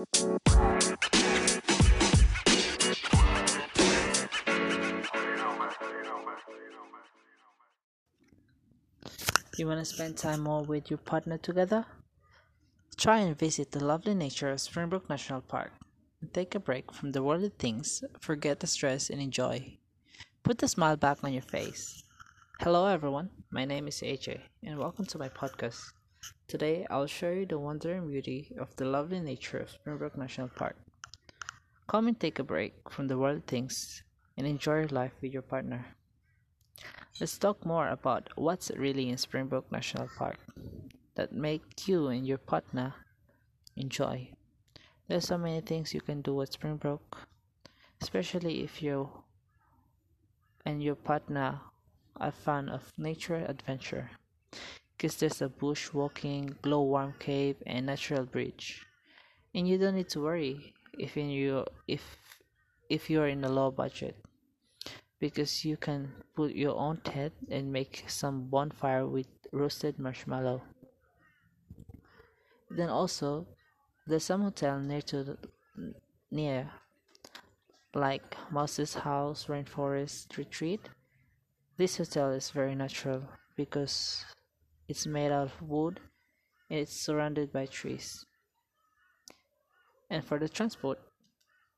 You want to spend time more with your partner together? Try and visit the lovely nature of Springbrook National Park. And take a break from the worldly things, forget the stress, and enjoy. Put a smile back on your face. Hello, everyone. My name is AJ, and welcome to my podcast. Today, I'll show you the wonder and beauty of the lovely nature of Springbrook National Park. Come and take a break from the world things and enjoy life with your partner. Let's talk more about what's really in Springbrook National Park that make you and your partner enjoy. There's so many things you can do at Springbrook, especially if you and your partner are fan of nature adventure. Because there's a bushwalking, glowworm cave, and natural bridge, and you don't need to worry if in you if if you're in a low budget because you can put your own tent and make some bonfire with roasted marshmallow. Then also, there's some hotel near to the, near, like Mouse's House Rainforest Retreat. This hotel is very natural because it's made out of wood and it's surrounded by trees. And for the transport,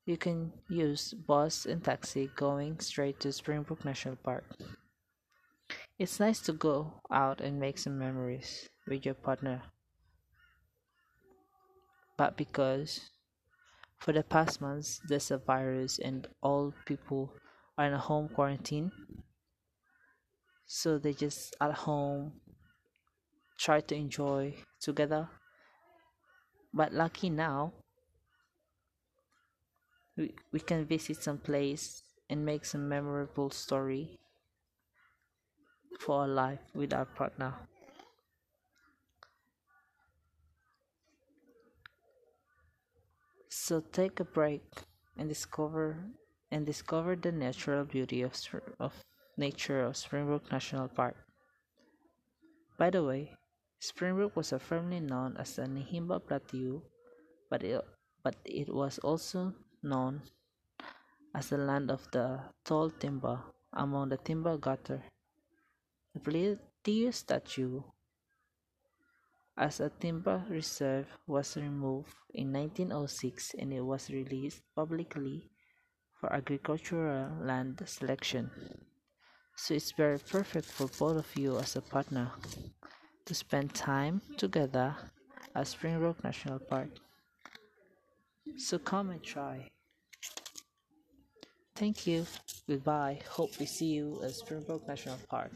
you can use bus and taxi going straight to Springbrook National Park. It's nice to go out and make some memories with your partner. But because for the past months there's a virus and all people are in a home quarantine, so they just at home try to enjoy together. But lucky now we, we can visit some place and make some memorable story for our life with our partner. So take a break and discover and discover the natural beauty of, of nature of Springbrook National Park. By the way, Springbrook was firmly known as the Numinbah Plateau, but it, but it was also known as the land of the tall timber among the timber gutter. The Plateau statue as a timber reserve was removed in 1906 and it was released publicly for agricultural land selection. So it's very perfect for both of you as a partner to spend time together at Springbrook National Park. So come and try. Thank you. Goodbye. Hope we see you at Springbrook National Park.